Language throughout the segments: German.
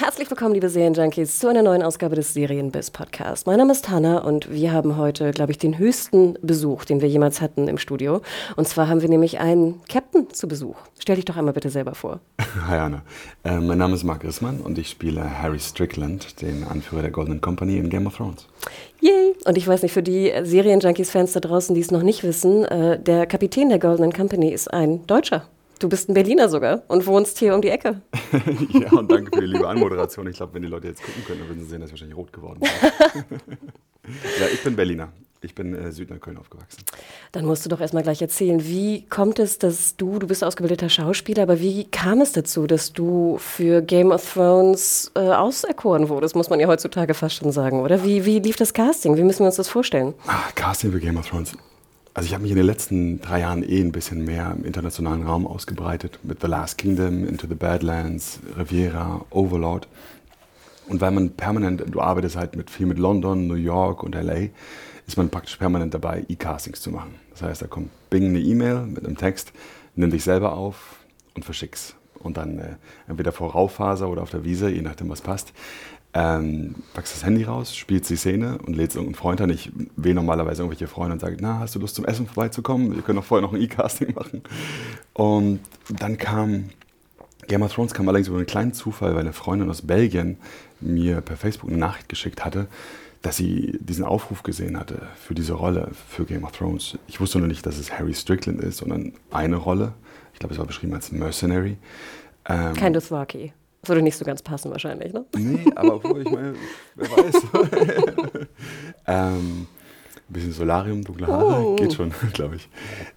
Herzlich willkommen, liebe Serienjunkies, zu einer neuen Ausgabe des Serienbiz Podcast. Mein Name ist Hanna und wir haben heute, glaube ich, den höchsten Besuch, den wir jemals hatten im Studio. Und zwar haben wir nämlich einen Captain zu Besuch. Stell dich doch einmal bitte selber vor. Hi Anna, äh, mein Name ist Mark Rissmann und ich spiele Harry Strickland, den Anführer der Golden Company in Game of Thrones. Yay! Und ich weiß nicht, für die Serienjunkies-Fans da draußen, die es noch nicht wissen, äh, der Kapitän der Golden Company ist ein Deutscher. Du bist ein Berliner sogar und wohnst hier um die Ecke. ja, und danke für die liebe Anmoderation. Ich glaube, wenn die Leute jetzt gucken können, dann würden sie sehen, dass ich wahrscheinlich rot geworden bin. ja, ich bin Berliner. Ich bin äh, Südneukölln aufgewachsen. Dann musst du doch erstmal gleich erzählen, wie kommt es, dass du, du bist ausgebildeter Schauspieler, aber wie kam es dazu, dass du für Game of Thrones äh, auserkoren wurdest, muss man ja heutzutage fast schon sagen, oder? Wie, wie lief das Casting? Wie müssen wir uns das vorstellen? Ah, Casting für Game of Thrones. Also ich habe mich in den letzten drei Jahren eh ein bisschen mehr im internationalen Raum ausgebreitet mit The Last Kingdom, Into the Badlands, Riviera, Overlord. Und weil man permanent, du arbeitest halt mit viel mit London, New York und LA, ist man praktisch permanent dabei, E-Castings zu machen. Das heißt, da kommt Bing eine E-Mail mit einem Text, nimm dich selber auf und verschick's. Und dann äh, entweder vor Raufaser oder auf der Wiese, je nachdem was passt, ähm, packst das Handy raus, spielst die Szene und lädst irgendeinen Freund an. Ich wähle normalerweise irgendwelche Freunde und sage, na, hast du Lust zum Essen vorbeizukommen? Wir können doch vorher noch ein E-Casting machen. Und dann kam Game of Thrones kam allerdings über einen kleinen Zufall, weil eine Freundin aus Belgien mir per Facebook eine Nachricht geschickt hatte, dass sie diesen Aufruf gesehen hatte für diese Rolle für Game of Thrones. Ich wusste nur nicht, dass es Harry Strickland ist, sondern eine Rolle. Ich glaube, es war beschrieben als Mercenary. Ähm, Kein Dothraki. Würde nicht so ganz passen wahrscheinlich, ne? Nee, aber obwohl ich meine, wer weiß. ähm, ein bisschen Solarium, dunkle Haare, oh. geht schon, glaube ich.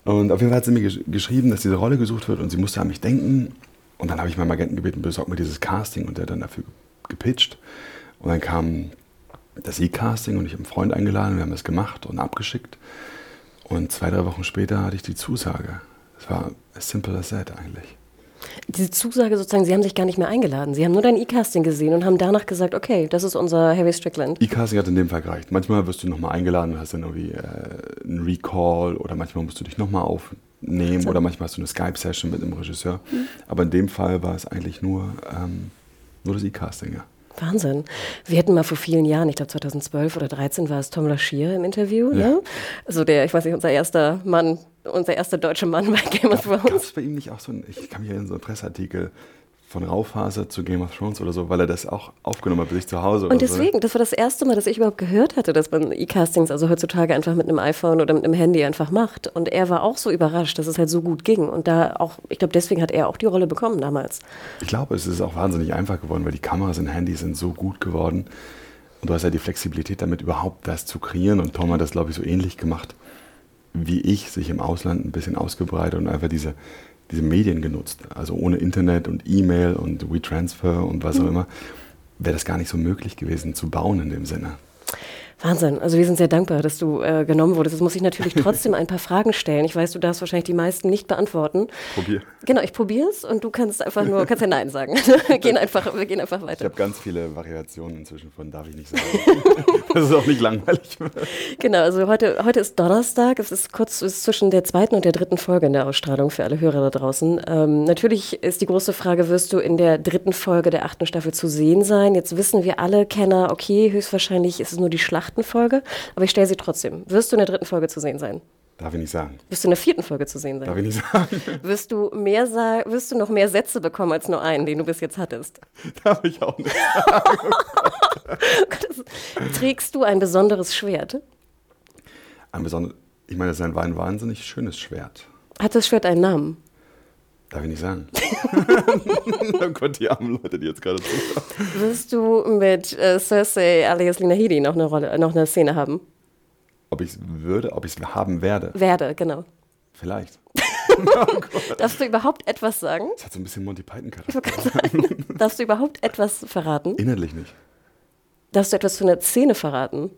Und auf jeden Fall hat sie mir gesch geschrieben, dass diese Rolle gesucht wird und sie musste an mich denken. Und dann habe ich meinen Agenten gebeten, besorgt mir dieses Casting und der hat dann dafür gepitcht. Und dann kam das E-Casting und ich habe einen Freund eingeladen, wir haben das gemacht und abgeschickt. Und zwei, drei Wochen später hatte ich die Zusage. Es war as simple as that eigentlich. Diese Zusage sozusagen, Sie haben sich gar nicht mehr eingeladen. Sie haben nur dein E-Casting gesehen und haben danach gesagt, okay, das ist unser Harry Strickland. E-Casting hat in dem Fall gereicht. Manchmal wirst du nochmal eingeladen und hast dann irgendwie äh, einen Recall oder manchmal musst du dich nochmal aufnehmen so. oder manchmal hast du eine Skype-Session mit einem Regisseur. Mhm. Aber in dem Fall war es eigentlich nur, ähm, nur das E-Casting, ja. Wahnsinn. Wir hatten mal vor vielen Jahren, ich glaube 2012 oder 2013 war es Tom Lashir im Interview, ja. ne? Also der, ich weiß nicht, unser erster Mann, unser erster deutscher Mann bei Game of Thrones. Gab es bei ihm nicht auch so ein, ich kann mich erinnern, so ein Presseartikel, von Raufaser zu Game of Thrones oder so, weil er das auch aufgenommen hat bei sich zu Hause. Und deswegen, so. das war das erste Mal, dass ich überhaupt gehört hatte, dass man E-Castings also heutzutage einfach mit einem iPhone oder mit einem Handy einfach macht. Und er war auch so überrascht, dass es halt so gut ging. Und da auch, ich glaube, deswegen hat er auch die Rolle bekommen damals. Ich glaube, es ist auch wahnsinnig einfach geworden, weil die Kameras und Handys sind so gut geworden. Und du hast ja die Flexibilität damit überhaupt das zu kreieren. Und Tom hat das, glaube ich, so ähnlich gemacht wie ich, sich im Ausland ein bisschen ausgebreitet und einfach diese diese Medien genutzt. Also ohne Internet und E-Mail und WeTransfer und was auch mhm. immer, wäre das gar nicht so möglich gewesen zu bauen in dem Sinne. Wahnsinn. Also wir sind sehr dankbar, dass du äh, genommen wurdest. Jetzt muss ich natürlich trotzdem ein paar Fragen stellen. Ich weiß, du darfst wahrscheinlich die meisten nicht beantworten. Probier. Genau, ich probiere es und du kannst einfach nur, kannst ja Nein sagen. wir, gehen einfach, wir gehen einfach weiter. Ich habe ganz viele Variationen inzwischen von darf ich nicht sagen. das ist auch nicht langweilig. genau, also heute, heute ist Donnerstag. Es ist kurz es ist zwischen der zweiten und der dritten Folge in der Ausstrahlung für alle Hörer da draußen. Ähm, natürlich ist die große Frage, wirst du in der dritten Folge der achten Staffel zu sehen sein? Jetzt wissen wir alle Kenner, okay, höchstwahrscheinlich ist es nur die Schlacht achten Folge, aber ich stelle sie trotzdem. Wirst du in der dritten Folge zu sehen sein? Darf ich nicht sagen. Wirst du in der vierten Folge zu sehen sein? Darf ich nicht sagen. Wirst du, mehr wirst du noch mehr Sätze bekommen als nur einen, den du bis jetzt hattest? Darf ich auch nicht sagen. Trägst du ein besonderes Schwert? Ein besonderes, ich meine, das ist ein wahnsinnig schönes Schwert. Hat das Schwert einen Namen? Darf ich nicht sagen. oh Gott, die armen Leute, die jetzt gerade zuschauen. Wirst du mit äh, Cersei alias Lina Headey noch eine Rolle, noch eine Szene haben? Ob ich es würde, ob ich es haben werde? Werde, genau. Vielleicht. oh Darfst du überhaupt etwas sagen? Das hat so ein bisschen Monty Python Charakter. Darfst du überhaupt etwas verraten? Inhaltlich nicht. Darfst du etwas zu einer Szene verraten?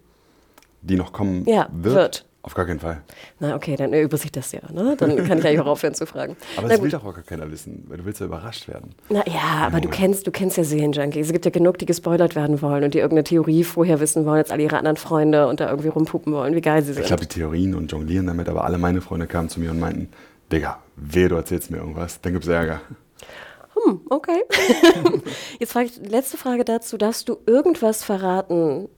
Die noch kommen ja, wird? wird. Auf gar keinen Fall. Na okay, dann übt sich das ja. Ne? Dann kann ich eigentlich auch aufhören zu fragen. Aber Na, das will doch auch gar keiner wissen, weil du willst ja überrascht werden. Na ja, aber du kennst, du kennst ja Serienjunkies. Es gibt ja genug, die gespoilert werden wollen und die irgendeine Theorie vorher wissen wollen, jetzt alle ihre anderen Freunde und da irgendwie rumpuppen wollen, wie geil sie sind. Ich glaube, die Theorien und jonglieren damit, aber alle meine Freunde kamen zu mir und meinten, Digga, weh, du erzählst mir irgendwas, dann gibt's Ärger. Hm, okay. Jetzt frage ich, letzte Frage dazu. Darfst du irgendwas verraten,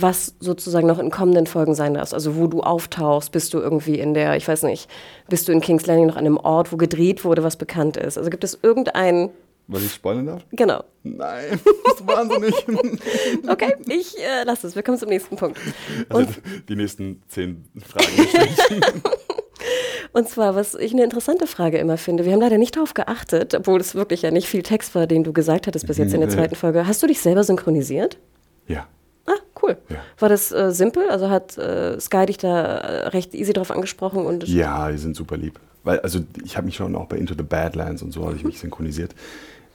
was sozusagen noch in kommenden Folgen sein darf? Also wo du auftauchst, bist du irgendwie in der, ich weiß nicht, bist du in King's Landing noch an einem Ort, wo gedreht wurde, was bekannt ist? Also gibt es irgendeinen was ich spoilern darf? Genau. Nein, das ist wahnsinnig. okay, ich äh, lasse es. Wir kommen zum nächsten Punkt. Also die nächsten zehn Fragen. Und zwar, was ich eine interessante Frage immer finde, wir haben leider nicht darauf geachtet, obwohl es wirklich ja nicht viel Text war, den du gesagt hattest bis jetzt in der zweiten Folge. Hast du dich selber synchronisiert? Ja. Ah, cool. Ja. War das äh, simpel? Also hat äh, Sky dich da äh, recht easy drauf angesprochen? Und ja, die sind super lieb. Weil, also ich habe mich schon auch bei Into the Badlands und so habe ich mich synchronisiert.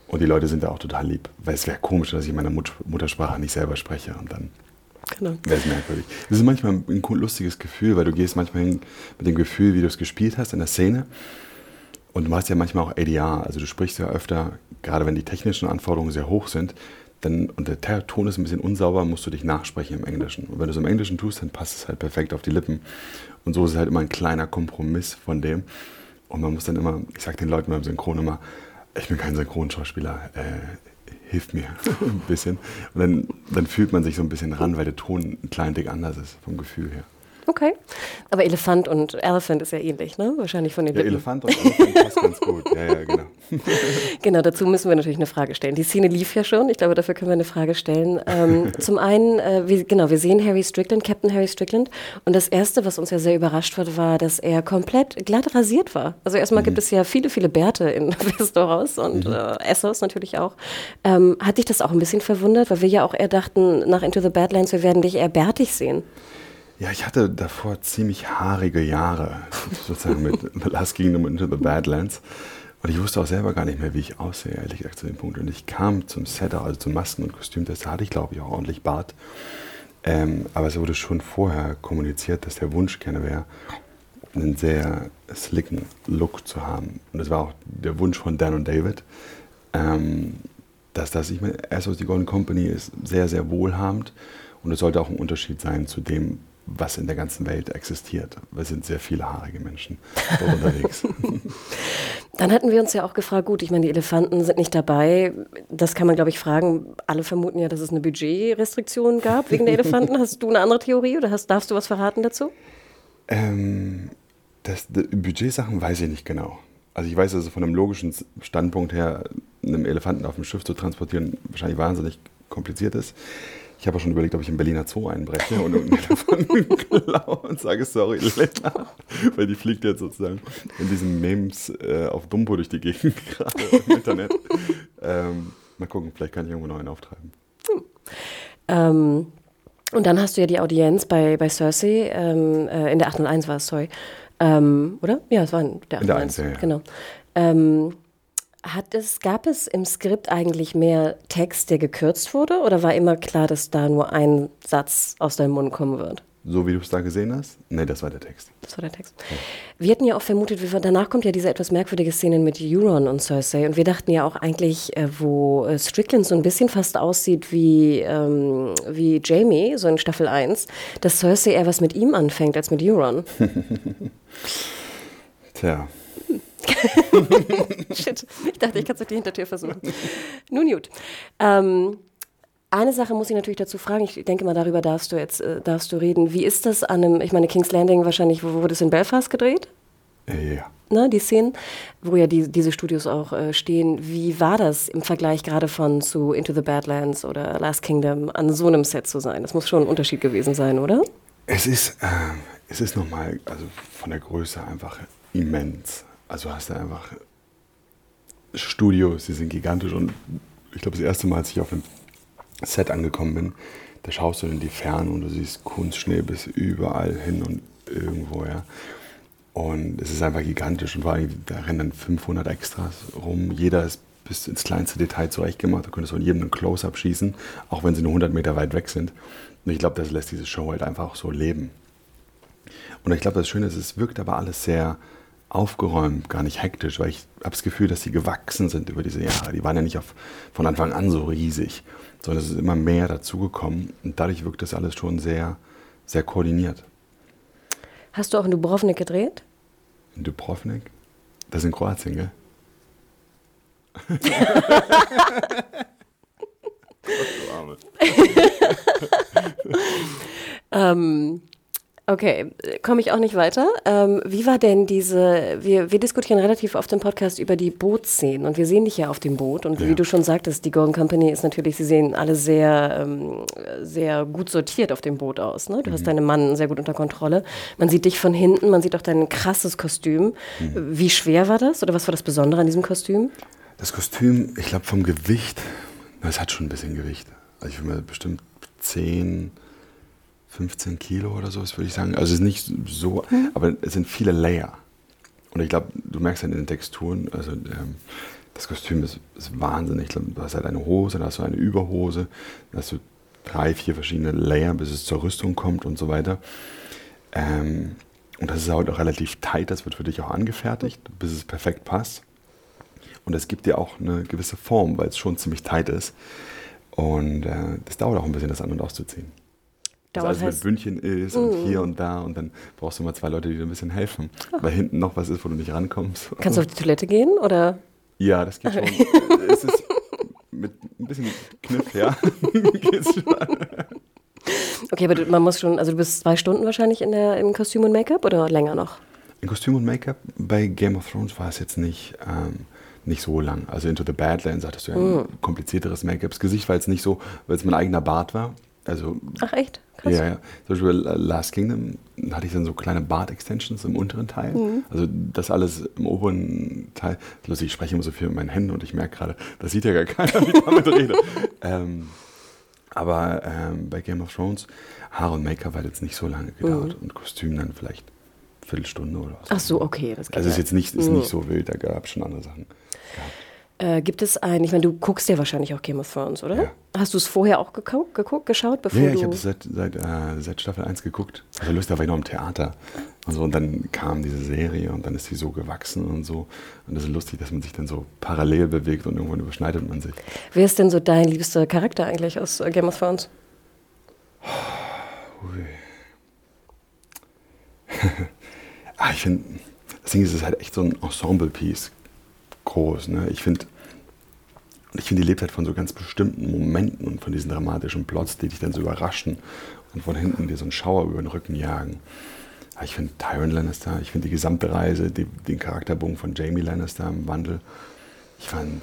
Und die Leute sind da auch total lieb. Weil es wäre komisch, dass ich in meiner Mut Muttersprache nicht selber spreche. Und dann genau. wäre es merkwürdig. Das ist manchmal ein lustiges Gefühl, weil du gehst manchmal hin mit dem Gefühl, wie du es gespielt hast in der Szene. Und du machst ja manchmal auch ADR. Also du sprichst ja öfter, gerade wenn die technischen Anforderungen sehr hoch sind, dann, und der Ton ist ein bisschen unsauber, musst du dich nachsprechen im Englischen. Und wenn du es im Englischen tust, dann passt es halt perfekt auf die Lippen. Und so ist es halt immer ein kleiner Kompromiss von dem. Und man muss dann immer, ich sage den Leuten beim Synchron immer, ich bin kein Synchronschauspieler, äh, hilft mir ein bisschen. Und dann, dann fühlt man sich so ein bisschen ran, weil der Ton ein klein Dick anders ist vom Gefühl her. Okay. Aber Elefant und Elephant ist ja ähnlich, ne? Wahrscheinlich von den ja, Elefant und Elephant passt ganz gut. Ja, ja, genau. genau, dazu müssen wir natürlich eine Frage stellen. Die Szene lief ja schon. Ich glaube, dafür können wir eine Frage stellen. Ähm, zum einen, äh, wir, genau, wir sehen Harry Strickland, Captain Harry Strickland. Und das Erste, was uns ja sehr überrascht hat, war, dass er komplett glatt rasiert war. Also erstmal mhm. gibt es ja viele, viele Bärte in Westeros und mhm. äh, Essos natürlich auch. Ähm, hat dich das auch ein bisschen verwundert? Weil wir ja auch eher dachten, nach Into the Badlands, wir werden dich eher bärtig sehen. Ja, ich hatte davor ziemlich haarige Jahre, sozusagen mit The Last Kingdom Into the Badlands. Und ich wusste auch selber gar nicht mehr, wie ich aussehe, ehrlich gesagt, zu dem Punkt. Und ich kam zum Setter, also zum Masken- und Kostümtest, da hatte ich, glaube ich, auch ordentlich Bart. Ähm, aber es wurde schon vorher kommuniziert, dass der Wunsch gerne wäre, einen sehr slicken Look zu haben. Und das war auch der Wunsch von Dan und David. Ähm, dass das, ich meine, Essos, die Golden Company ist sehr, sehr wohlhabend. Und es sollte auch ein Unterschied sein zu dem, was in der ganzen Welt existiert. Wir sind sehr viele haarige Menschen unterwegs. Dann hatten wir uns ja auch gefragt, gut, ich meine, die Elefanten sind nicht dabei. Das kann man, glaube ich, fragen. Alle vermuten ja, dass es eine Budgetrestriktion gab wegen der Elefanten. Hast du eine andere Theorie oder hast, darfst du was verraten dazu? Ähm, das, Budgetsachen weiß ich nicht genau. Also ich weiß, dass es von einem logischen Standpunkt her, einen Elefanten auf dem Schiff zu transportieren, wahrscheinlich wahnsinnig kompliziert ist. Ich habe auch schon überlegt, ob ich im Berliner Zoo einbreche und einen Elefanten klaue und sage, sorry, Lena. Weil die fliegt jetzt sozusagen in diesen Memes äh, auf Dumbo durch die Gegend gerade im Internet. Ähm, mal gucken, vielleicht kann ich irgendwo noch einen auftreiben. Hm. Ähm, und dann hast du ja die Audienz bei, bei Cersei, ähm, äh, in der 801 war es, sorry. Ähm, oder? Ja, es war in der 801. In der 1, ja, ja. Genau. Hat es, gab es im Skript eigentlich mehr Text, der gekürzt wurde, oder war immer klar, dass da nur ein Satz aus deinem Mund kommen wird? So wie du es da gesehen hast? Nee, das war der Text. Das war der Text. Ja. Wir hatten ja auch vermutet, danach kommt ja diese etwas merkwürdige Szene mit Euron und Cersei. Und wir dachten ja auch eigentlich, äh, wo äh, Strickland so ein bisschen fast aussieht wie, ähm, wie Jamie, so in Staffel 1, dass Cersei eher was mit ihm anfängt als mit Euron. Tja. Shit, ich dachte, ich kann es durch die Hintertür versuchen. Nun gut. Ähm, eine Sache muss ich natürlich dazu fragen, ich denke mal, darüber darfst du jetzt äh, darfst du reden. Wie ist das an einem, ich meine, King's Landing wahrscheinlich, wo wurde es in Belfast gedreht? Äh, ja. Ne, die Szenen, wo ja die, diese Studios auch äh, stehen. Wie war das im Vergleich gerade von zu Into the Badlands oder Last Kingdom an so einem Set zu sein? Das muss schon ein Unterschied gewesen sein, oder? Es ist, äh, es ist nochmal, also von der Größe einfach immens. Also hast du einfach Studios, die sind gigantisch und ich glaube, das erste Mal, als ich auf einem Set angekommen bin, da schaust du in die Ferne und du siehst Kunstschnee bis überall hin und irgendwo, ja. Und es ist einfach gigantisch und vor allem, da rennen dann 500 Extras rum. Jeder ist bis ins kleinste Detail zurechtgemacht. Du könntest von jedem einen Close-Up schießen, auch wenn sie nur 100 Meter weit weg sind. Und ich glaube, das lässt diese Show halt einfach auch so leben. Und ich glaube, das Schöne ist, es wirkt aber alles sehr aufgeräumt, gar nicht hektisch, weil ich habe das Gefühl, dass die gewachsen sind über diese Jahre. Die waren ja nicht auf, von Anfang an so riesig, sondern es ist immer mehr dazugekommen und dadurch wirkt das alles schon sehr, sehr koordiniert. Hast du auch in Dubrovnik gedreht? In Dubrovnik? Das ist in Kroatien, gell? ähm, Okay, komme ich auch nicht weiter. Ähm, wie war denn diese, wir, wir diskutieren relativ oft im Podcast über die Bootszenen und wir sehen dich ja auf dem Boot und ja. wie du schon sagtest, die Golden Company ist natürlich, sie sehen alle sehr, ähm, sehr gut sortiert auf dem Boot aus. Ne? Du mhm. hast deinen Mann sehr gut unter Kontrolle. Man sieht dich von hinten, man sieht auch dein krasses Kostüm. Mhm. Wie schwer war das oder was war das Besondere an diesem Kostüm? Das Kostüm, ich glaube vom Gewicht, es hat schon ein bisschen Gewicht. Also ich würde mir bestimmt zehn 15 Kilo oder so, würde ich sagen. Also es ist nicht so, mhm. aber es sind viele Layer. Und ich glaube, du merkst dann in den Texturen, also ähm, das Kostüm ist, ist wahnsinnig. Du hast halt eine Hose, dann hast du eine Überhose, dann hast du drei, vier verschiedene Layer, bis es zur Rüstung kommt und so weiter. Ähm, und das ist halt auch relativ tight, das wird für dich auch angefertigt, bis es perfekt passt. Und es gibt dir auch eine gewisse Form, weil es schon ziemlich tight ist. Und äh, das dauert auch ein bisschen, das an- und auszuziehen das alles heißt, mit Bündchen ist und mm. hier und da und dann brauchst du mal zwei Leute, die dir ein bisschen helfen, oh. weil hinten noch was ist, wo du nicht rankommst. Kannst du auf die Toilette gehen oder? Ja, das geht schon. es ist mit ein bisschen Kniff, ja, geht's schon. Okay, aber man muss schon, also du bist zwei Stunden wahrscheinlich in der, im Kostüm und Make-up oder länger noch? In Kostüm und Make-up bei Game of Thrones war es jetzt nicht, ähm, nicht so lang. Also Into the Badlands hattest du ja ein mm. komplizierteres Make-up. Das Gesicht war jetzt nicht so, weil es mein eigener Bart war. Also, Ach echt? Krass. Ja, ja. Zum Beispiel Last Kingdom hatte ich dann so kleine Bart-Extensions im unteren Teil. Mhm. Also das alles im oberen Teil. Lustig, ich spreche immer so viel mit meinen Händen und ich merke gerade, das sieht ja gar keiner, wie ich damit rede. ähm, aber ähm, bei Game of Thrones, Haare und Make-up hat jetzt nicht so lange gedauert mhm. und Kostüm dann vielleicht eine Viertelstunde oder was. Ach so, okay. Das geht also ist jetzt nicht, ist mhm. nicht so wild, da gab es schon andere Sachen. Gehabt. Äh, gibt es ein, ich meine, du guckst ja wahrscheinlich auch Game of Thrones, oder? Ja. Hast du es vorher auch geguckt, geguckt geschaut, bevor ja, ich habe es seit, seit, äh, seit Staffel 1 geguckt. Also lustig, da war ich noch im Theater. Und, so, und dann kam diese Serie und dann ist sie so gewachsen und so. Und das ist lustig, dass man sich dann so parallel bewegt und irgendwann überschneidet man sich. Wer ist denn so dein liebster Charakter eigentlich aus äh, Game of Thrones? Ah, ich finde, das Ding ist, es ist halt echt so ein Ensemble-Piece groß. Ne? Ich finde, ich finde, die lebt halt von so ganz bestimmten Momenten und von diesen dramatischen Plots, die dich dann so überraschen und von hinten dir so einen Schauer über den Rücken jagen. Ich finde Tyron Lannister, ich finde die gesamte Reise, die, den Charakterbogen von Jamie Lannister im Wandel. Ich fand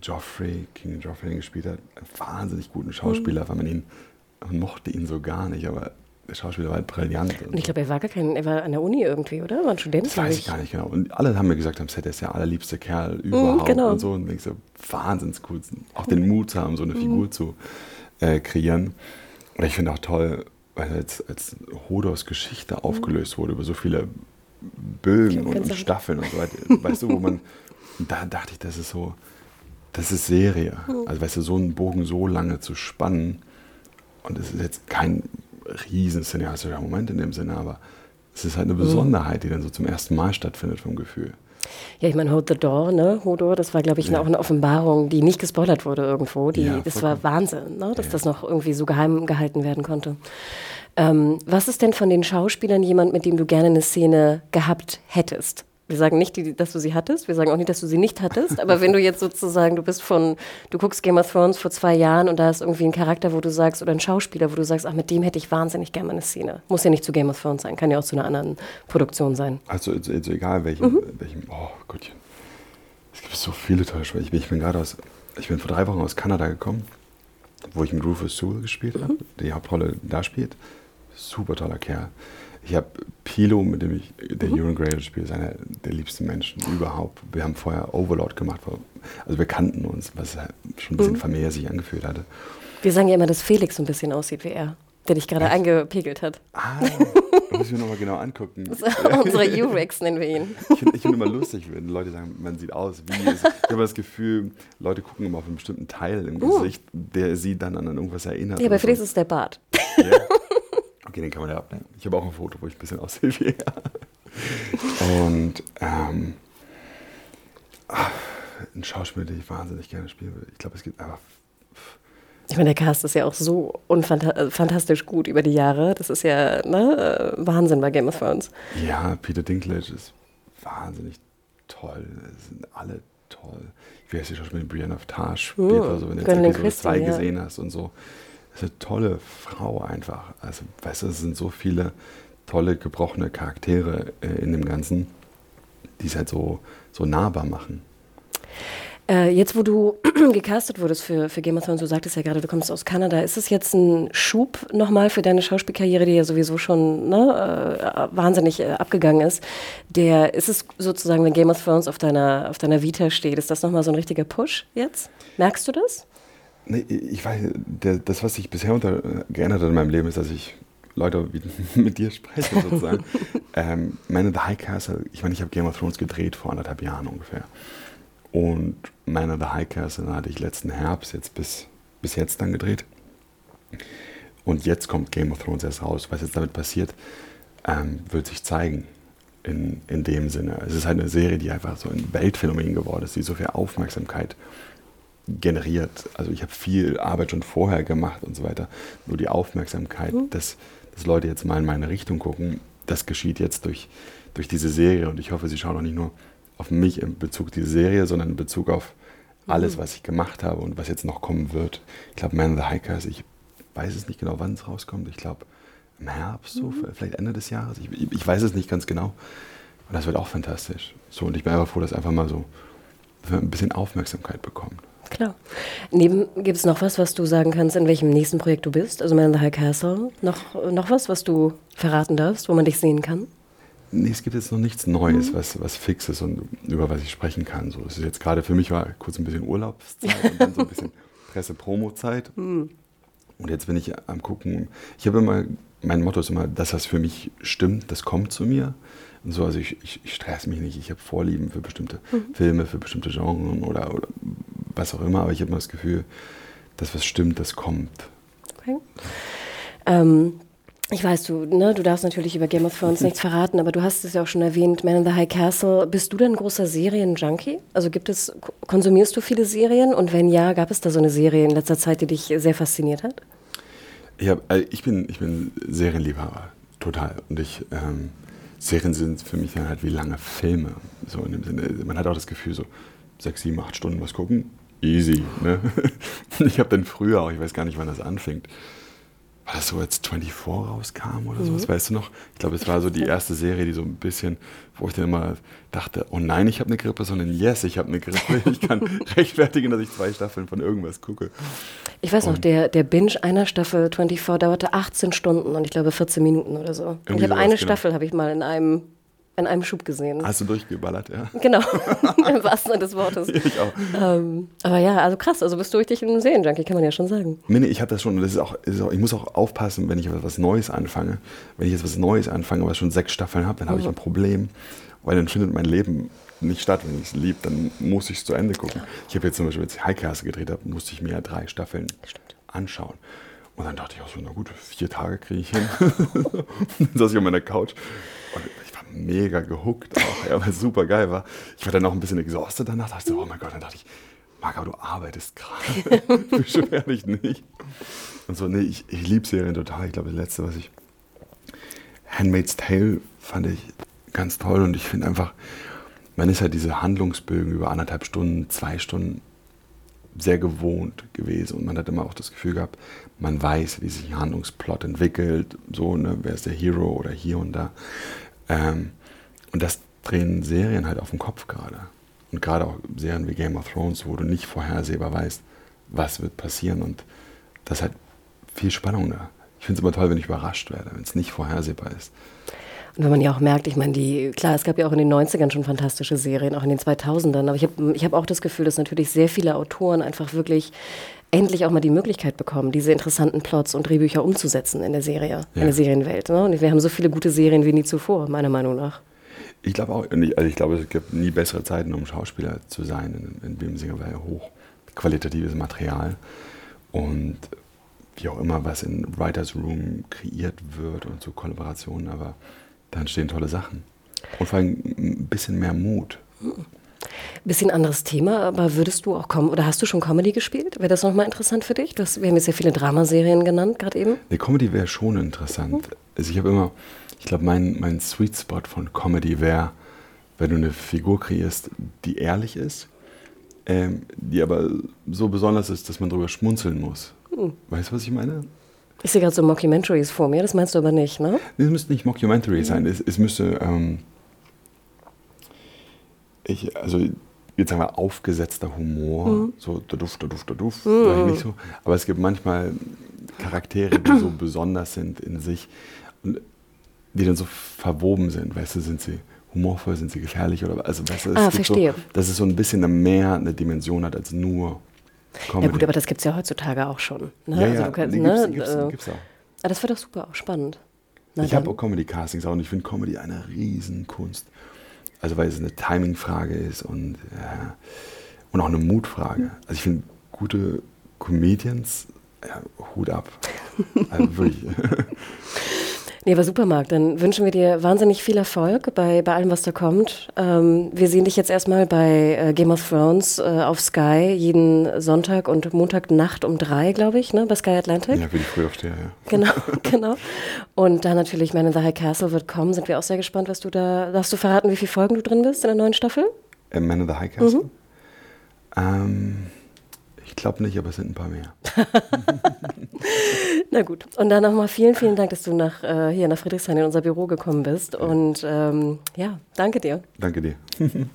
Joffrey, King Joffrey, den gespielt hat, einen wahnsinnig guten Schauspieler, mhm. weil man ihn, man mochte ihn so gar nicht, aber Schauspieler war halt brillant. Und, ich glaube, er war gar kein, er war an der Uni irgendwie, oder? War ein Student? Das weiß ich gar nicht genau. Und alle haben mir gesagt, am Set ist der allerliebste Kerl mhm, überhaupt mm, genau. und so. Und ich so, wahnsinns cool, auch den Mut zu haben, so eine mm. Figur zu äh, kreieren. Und ich finde auch toll, weil als, als Hodors Geschichte mhm. aufgelöst wurde über so viele Bögen und, und Staffeln und so weiter, weißt du, wo man, da dachte ich, das ist so, das ist Serie. Mhm. Also weißt du, so einen Bogen so lange zu spannen und es ist jetzt kein riesen Moment in dem Sinne, aber es ist halt eine Besonderheit, die dann so zum ersten Mal stattfindet vom Gefühl. Ja, ich meine, Hold the Door, ne? Hodor, das war, glaube ich, ja. auch eine Offenbarung, die nicht gespoilert wurde irgendwo. Die, ja, das war Wahnsinn, ne? dass ja. das noch irgendwie so geheim gehalten werden konnte. Ähm, was ist denn von den Schauspielern jemand, mit dem du gerne eine Szene gehabt hättest? Wir sagen nicht, dass du sie hattest, wir sagen auch nicht, dass du sie nicht hattest, aber wenn du jetzt sozusagen, du bist von, du guckst Game of Thrones vor zwei Jahren und da ist irgendwie ein Charakter, wo du sagst, oder ein Schauspieler, wo du sagst, ach, mit dem hätte ich wahnsinnig gerne eine Szene. Muss ja nicht zu Game of Thrones sein, kann ja auch zu einer anderen Produktion sein. Also, also, also egal welchem, mhm. welchem, oh Gottchen. Es gibt so viele tolle Spiele. Ich bin, ich bin gerade aus, ich bin vor drei Wochen aus Kanada gekommen, wo ich mit Rufus Sewell gespielt mhm. habe, die Hauptrolle da spielt. Super toller Kerl. Ich habe Pilo, mit dem ich der mhm. Euron Greyjoy spiele, ist einer der liebsten Menschen überhaupt. Wir haben vorher Overlord gemacht, also wir kannten uns, was schon ein bisschen mhm. familiär sich angefühlt hatte. Wir sagen ja immer, dass Felix so ein bisschen aussieht wie er, der dich gerade eingepegelt hat. Ah, muss ich mir nochmal genau angucken. Unsere U-Rex nennen wir ihn. Ich finde find immer lustig, wenn Leute sagen, man sieht aus wie. Es, ich habe das Gefühl, Leute gucken immer auf einen bestimmten Teil im uh. Gesicht, der sie dann an irgendwas erinnert. Ja, bei Felix so. ist der Bart. Ja. Okay, den kann man ja abnehmen. Ich habe auch ein Foto, wo ich ein bisschen er. Und ähm, ach, ein Schauspieler, den ich wahnsinnig gerne spielen würde. Ich glaube, es gibt einfach. Ich meine, der Cast ist ja auch so fantastisch äh, gut über die Jahre. Das ist ja ne, äh, Wahnsinn bei Game of Thrones. Ja, Peter Dinklage ist wahnsinnig toll. Es sind alle toll. Wie heißt die Schauspielerin? Brienne of Tarth spielt, oh, also wenn du jetzt Episode 2 ja. gesehen hast und so. Ist eine tolle Frau einfach. Also, weißt du, es sind so viele tolle, gebrochene Charaktere äh, in dem Ganzen, die es halt so, so nahbar machen. Äh, jetzt, wo du gecastet wurdest für, für Game of Thrones, du sagtest ja gerade, du kommst aus Kanada, ist es jetzt ein Schub nochmal für deine Schauspielkarriere, die ja sowieso schon ne, äh, wahnsinnig äh, abgegangen ist? Der, ist es sozusagen, wenn Game of Thrones auf deiner, auf deiner Vita steht, ist das nochmal so ein richtiger Push jetzt? Merkst du das? Nee, ich weiß, der, das, was sich bisher unter, geändert hat in meinem Leben, ist, dass ich Leute wie mit dir spreche sozusagen. ähm, Man in the High Castle, ich meine, ich habe Game of Thrones gedreht vor anderthalb Jahren ungefähr. Und Man in the High Castle hatte ich letzten Herbst jetzt bis, bis jetzt dann gedreht. Und jetzt kommt Game of Thrones erst raus. Was jetzt damit passiert, ähm, wird sich zeigen. In, in dem Sinne. Es ist halt eine Serie, die einfach so ein Weltphänomen geworden ist, die so viel Aufmerksamkeit generiert. Also ich habe viel Arbeit schon vorher gemacht und so weiter. Nur die Aufmerksamkeit, mhm. dass, dass Leute jetzt mal in meine Richtung gucken, das geschieht jetzt durch, durch diese Serie. Und ich hoffe, sie schauen auch nicht nur auf mich in Bezug auf diese Serie, sondern in Bezug auf alles, mhm. was ich gemacht habe und was jetzt noch kommen wird. Ich glaube, Man of the Hikers, ich weiß es nicht genau, wann es rauskommt. Ich glaube, im Herbst, so, mhm. vielleicht Ende des Jahres. Ich, ich, ich, weiß es nicht ganz genau. Und das wird auch fantastisch. So, und ich bin einfach froh, dass einfach mal so ein bisschen Aufmerksamkeit bekommt. Klar. Neben gibt es noch was, was du sagen kannst, in welchem nächsten Projekt du bist? Also Man in the High Castle. Noch, noch was, was du verraten darfst, wo man dich sehen kann? Nee, es gibt jetzt noch nichts Neues, mhm. was, was fix ist und über was ich sprechen kann. So, es ist jetzt gerade für mich war kurz ein bisschen Urlaubszeit und dann so ein bisschen Presse-Promo-Zeit. Mhm. Und jetzt bin ich am gucken. Ich habe immer, mein Motto ist immer, das, was für mich stimmt, das kommt zu mir. Und so, also ich, ich, ich stress mich nicht. Ich habe Vorlieben für bestimmte mhm. Filme, für bestimmte Genres oder, oder was auch immer, aber ich habe immer das Gefühl, dass was stimmt, das kommt. Okay. Ähm, ich weiß, du, ne, du darfst natürlich über Game of Thrones nichts verraten, aber du hast es ja auch schon erwähnt, Man in the High Castle. Bist du denn ein großer Serienjunkie? Also gibt es, konsumierst du viele Serien? Und wenn ja, gab es da so eine Serie in letzter Zeit, die dich sehr fasziniert hat? Ich, hab, äh, ich, bin, ich bin Serienliebhaber, total. Und ich, ähm, Serien sind für mich dann halt wie lange Filme. So in dem Sinne, man hat auch das Gefühl, so sechs, sieben, acht Stunden was gucken, easy. Ne? ich habe dann früher auch, ich weiß gar nicht, wann das anfängt, war das so, als 24 rauskam oder mhm. sowas, weißt du noch? Ich glaube, es war so die erste Serie, die so ein bisschen, wo ich dann immer dachte, oh nein, ich habe eine Grippe, sondern yes, ich habe eine Grippe. Ich kann rechtfertigen, dass ich zwei Staffeln von irgendwas gucke. Ich weiß noch, der, der Binge einer Staffel 24 dauerte 18 Stunden und ich glaube 14 Minuten oder so. Und ich habe eine genau. Staffel, habe ich mal in einem in einem Schub gesehen. Hast du durchgeballert, ja? Genau, im wahrsten Sinne des Wortes. Ich auch. Ähm, aber ja, also krass, also bist du richtig ein Serienjunkie, kann man ja schon sagen. Nee, nee, ich habe das schon, das ist auch, ist auch, ich muss auch aufpassen, wenn ich was Neues anfange. Wenn ich jetzt was Neues anfange, was schon sechs Staffeln habe, dann habe mhm. ich ein Problem, weil dann findet mein Leben nicht statt. Wenn ich es liebe, dann muss ich es zu Ende gucken. Ich habe jetzt zum Beispiel, als ich Highcast gedreht habe, musste ich mir ja drei Staffeln Stimmt. anschauen. Und dann dachte ich auch so, na gut, vier Tage kriege ich hin. dann saß ich auf meiner Couch und mega gehuckt auch, ja, weil es super geil war. Ich war dann auch ein bisschen exhausted danach, dachte so, oh mein Gott, dann dachte ich, Marc, aber du arbeitest gerade. Beschwer dich nicht. Und so, nee, ich, ich liebe Serien total. Ich glaube, das letzte, was ich. Handmaid's Tale fand ich ganz toll und ich finde einfach, man ist halt diese Handlungsbögen über anderthalb Stunden, zwei Stunden sehr gewohnt gewesen und man hat immer auch das Gefühl gehabt, man weiß, wie sich ein Handlungsplot entwickelt, so, ne, wer ist der Hero oder hier und da. Ähm, und das drehen Serien halt auf den Kopf gerade. Und gerade auch Serien wie Game of Thrones, wo du nicht vorhersehbar weißt, was wird passieren. Und das hat viel Spannung da. Ich finde es immer toll, wenn ich überrascht werde, wenn es nicht vorhersehbar ist. Und wenn man ja auch merkt, ich meine, die, klar, es gab ja auch in den 90ern schon fantastische Serien, auch in den 2000ern, aber ich habe ich hab auch das Gefühl, dass natürlich sehr viele Autoren einfach wirklich endlich auch mal die Möglichkeit bekommen, diese interessanten Plots und Drehbücher umzusetzen in der Serie, ja. in der Serienwelt. Ne? Und wir haben so viele gute Serien wie nie zuvor, meiner Meinung nach. Ich glaube auch, also ich glaube, es gibt nie bessere Zeiten, um Schauspieler zu sein, in, in dem Sinne, weil hochqualitatives Material und wie auch immer, was in Writers Room kreiert wird und so Kollaborationen, aber da entstehen tolle Sachen. Und vor allem ein bisschen mehr Mut. Hm. Bisschen anderes Thema, aber würdest du auch kommen oder hast du schon Comedy gespielt? Wäre das nochmal interessant für dich? Hast, wir haben jetzt sehr viele Dramaserien genannt, gerade eben. Nee, Comedy wäre schon interessant. Mhm. Also ich habe immer, ich glaube, mein, mein Sweet Spot von Comedy wäre, wenn du eine Figur kreierst, die ehrlich ist, ähm, die aber so besonders ist, dass man drüber schmunzeln muss. Hm. Weißt du, was ich meine? Ich sehe gerade so Mockumentaries vor mir, das meinst du aber nicht, ne? Es müsste nicht Mockumentary mhm. sein, es, es müsste, ähm, ich, also jetzt sagen wir aufgesetzter Humor, mhm. so da duft, da duft, da duft, mhm. nicht so. Aber es gibt manchmal Charaktere, die so besonders sind in sich und die dann so verwoben sind, weißt du, sind sie humorvoll, sind sie gefährlich oder also weißt du, ah, verstehe. So, dass es so ein bisschen mehr eine Dimension hat als nur Comedy. Ja gut, aber das gibt es ja heutzutage auch schon. Ne? Ja, also ja, kannst, nee, ne? gibt's, gibt's, äh, gibt's auch. Aber ah, das wird doch super, auch spannend. Na ich habe auch Comedy-Castings auch und ich finde Comedy eine Riesenkunst. Also weil es eine Timing-Frage ist und, äh, und auch eine Mutfrage. Also ich finde gute Comedians, ja, Hut ab. Also wirklich. Nee, aber Supermarkt, dann wünschen wir dir wahnsinnig viel Erfolg bei, bei allem, was da kommt. Ähm, wir sehen dich jetzt erstmal bei äh, Game of Thrones äh, auf Sky jeden Sonntag und Montagnacht um drei, glaube ich, ne, bei Sky Atlantic. Ja, wie ich früh aufstehe, ja. Genau, genau. Und dann natürlich Man in the High Castle wird kommen. Sind wir auch sehr gespannt, was du da, darfst du verraten, wie viele Folgen du drin bist in der neuen Staffel? Äh, Man in the High Castle? Mhm. Ähm, ich glaube nicht, aber es sind ein paar mehr. Na gut. Und dann nochmal vielen, vielen Dank, dass du nach, äh, hier nach Friedrichshain in unser Büro gekommen bist. Und ähm, ja, danke dir. Danke dir.